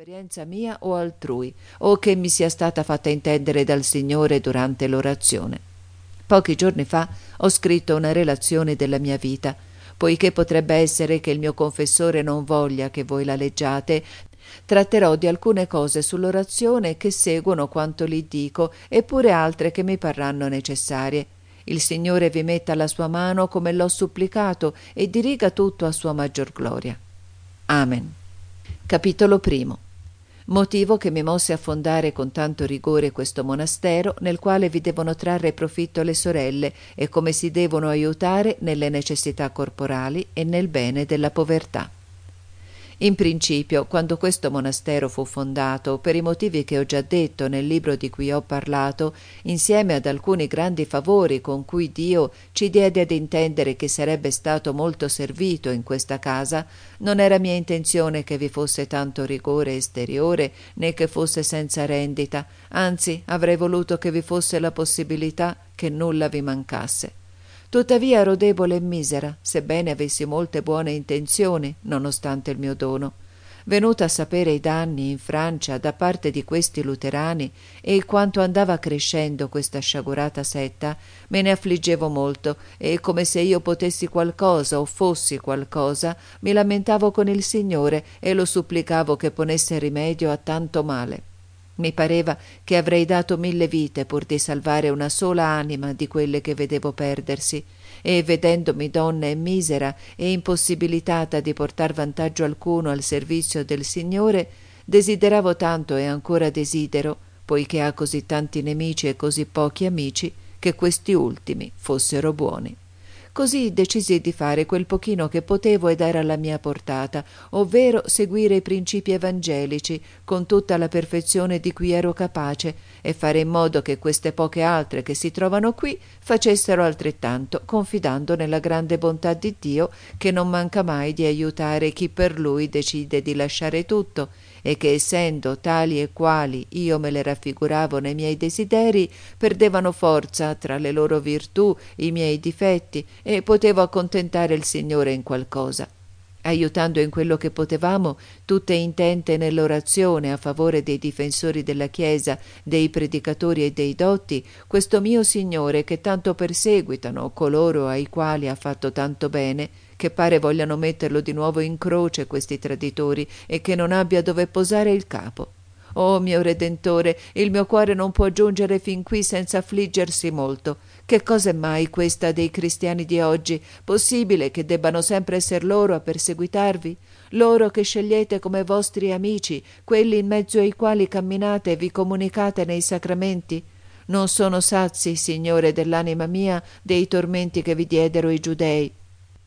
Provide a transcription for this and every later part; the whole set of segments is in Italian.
esperienza mia o altrui, o che mi sia stata fatta intendere dal Signore durante l'orazione. Pochi giorni fa ho scritto una relazione della mia vita, poiché potrebbe essere che il mio confessore non voglia che voi la leggiate, tratterò di alcune cose sull'orazione che seguono quanto li dico, e pure altre che mi parranno necessarie. Il Signore vi metta la sua mano come l'ho supplicato e diriga tutto a sua maggior gloria. Amen. Capitolo primo. Motivo che mi mosse a fondare con tanto rigore questo monastero nel quale vi devono trarre profitto le sorelle e come si devono aiutare nelle necessità corporali e nel bene della povertà. In principio, quando questo monastero fu fondato, per i motivi che ho già detto nel libro di cui ho parlato, insieme ad alcuni grandi favori con cui Dio ci diede ad intendere che sarebbe stato molto servito in questa casa, non era mia intenzione che vi fosse tanto rigore esteriore né che fosse senza rendita, anzi avrei voluto che vi fosse la possibilità che nulla vi mancasse. Tuttavia ero debole e misera, sebbene avessi molte buone intenzioni, nonostante il mio dono. Venuta a sapere i danni in Francia da parte di questi luterani e quanto andava crescendo questa sciagurata setta, me ne affliggevo molto e come se io potessi qualcosa o fossi qualcosa, mi lamentavo con il Signore e lo supplicavo che ponesse rimedio a tanto male. Mi pareva che avrei dato mille vite pur di salvare una sola anima di quelle che vedevo perdersi, e vedendomi donna e misera e impossibilitata di portar vantaggio alcuno al servizio del Signore, desideravo tanto e ancora desidero, poiché ha così tanti nemici e così pochi amici, che questi ultimi fossero buoni. Così decisi di fare quel pochino che potevo ed era alla mia portata, ovvero seguire i principi evangelici con tutta la perfezione di cui ero capace e fare in modo che queste poche altre che si trovano qui facessero altrettanto, confidando nella grande bontà di Dio che non manca mai di aiutare chi per lui decide di lasciare tutto e che essendo tali e quali io me le raffiguravo nei miei desideri, perdevano forza tra le loro virtù i miei difetti e potevo accontentare il Signore in qualcosa aiutando in quello che potevamo, tutte intente nell'orazione a favore dei difensori della Chiesa, dei predicatori e dei dotti, questo mio Signore che tanto perseguitano coloro ai quali ha fatto tanto bene, che pare vogliano metterlo di nuovo in croce questi traditori e che non abbia dove posare il capo. Oh mio Redentore, il mio cuore non può giungere fin qui senza affliggersi molto. Che cosa è mai questa dei cristiani di oggi? Possibile che debbano sempre esser loro a perseguitarvi? Loro che scegliete come vostri amici, quelli in mezzo ai quali camminate e vi comunicate nei sacramenti? Non sono sazi, Signore dell'anima mia, dei tormenti che vi diedero i giudei.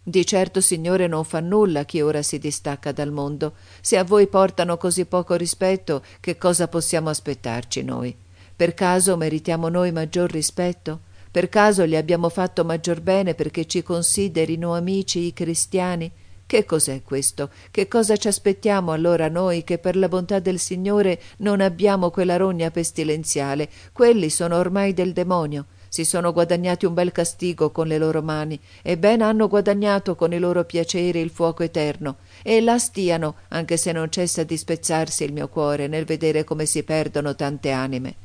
Di certo, Signore, non fa nulla chi ora si distacca dal mondo. Se a voi portano così poco rispetto, che cosa possiamo aspettarci noi? Per caso meritiamo noi maggior rispetto? Per caso gli abbiamo fatto maggior bene perché ci considerino amici i cristiani? Che cos'è questo? Che cosa ci aspettiamo allora noi che per la bontà del Signore non abbiamo quella rogna pestilenziale? Quelli sono ormai del demonio si sono guadagnati un bel castigo con le loro mani e ben hanno guadagnato con i loro piaceri il fuoco eterno. E là stiano anche se non cessa di spezzarsi il mio cuore nel vedere come si perdono tante anime.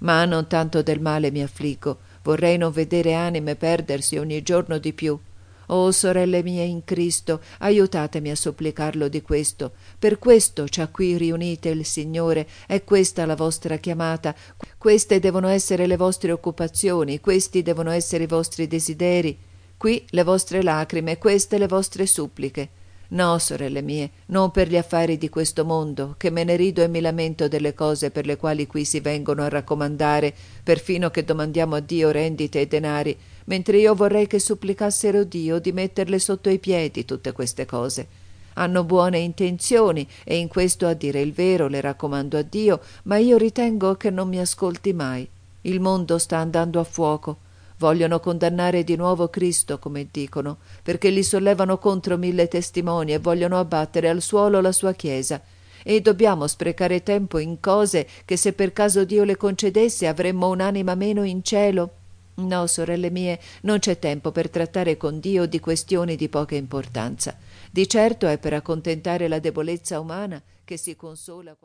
Ma non tanto del male mi affliggo vorrei non vedere anime perdersi ogni giorno di più Oh sorelle mie in Cristo, aiutatemi a supplicarlo di questo. Per questo ci ha qui riunite il Signore, è questa la vostra chiamata, queste devono essere le vostre occupazioni, questi devono essere i vostri desideri, qui le vostre lacrime, queste le vostre suppliche. No, sorelle mie, non per gli affari di questo mondo, che me ne rido e mi lamento delle cose per le quali qui si vengono a raccomandare, perfino che domandiamo a Dio rendite e denari, mentre io vorrei che supplicassero Dio di metterle sotto i piedi tutte queste cose. Hanno buone intenzioni e in questo a dire il vero le raccomando a Dio, ma io ritengo che non mi ascolti mai. Il mondo sta andando a fuoco Vogliono condannare di nuovo Cristo, come dicono, perché gli sollevano contro mille testimoni e vogliono abbattere al suolo la sua Chiesa. E dobbiamo sprecare tempo in cose che se per caso Dio le concedesse avremmo un'anima meno in cielo? No, sorelle mie, non c'è tempo per trattare con Dio di questioni di poca importanza. Di certo è per accontentare la debolezza umana che si consola quando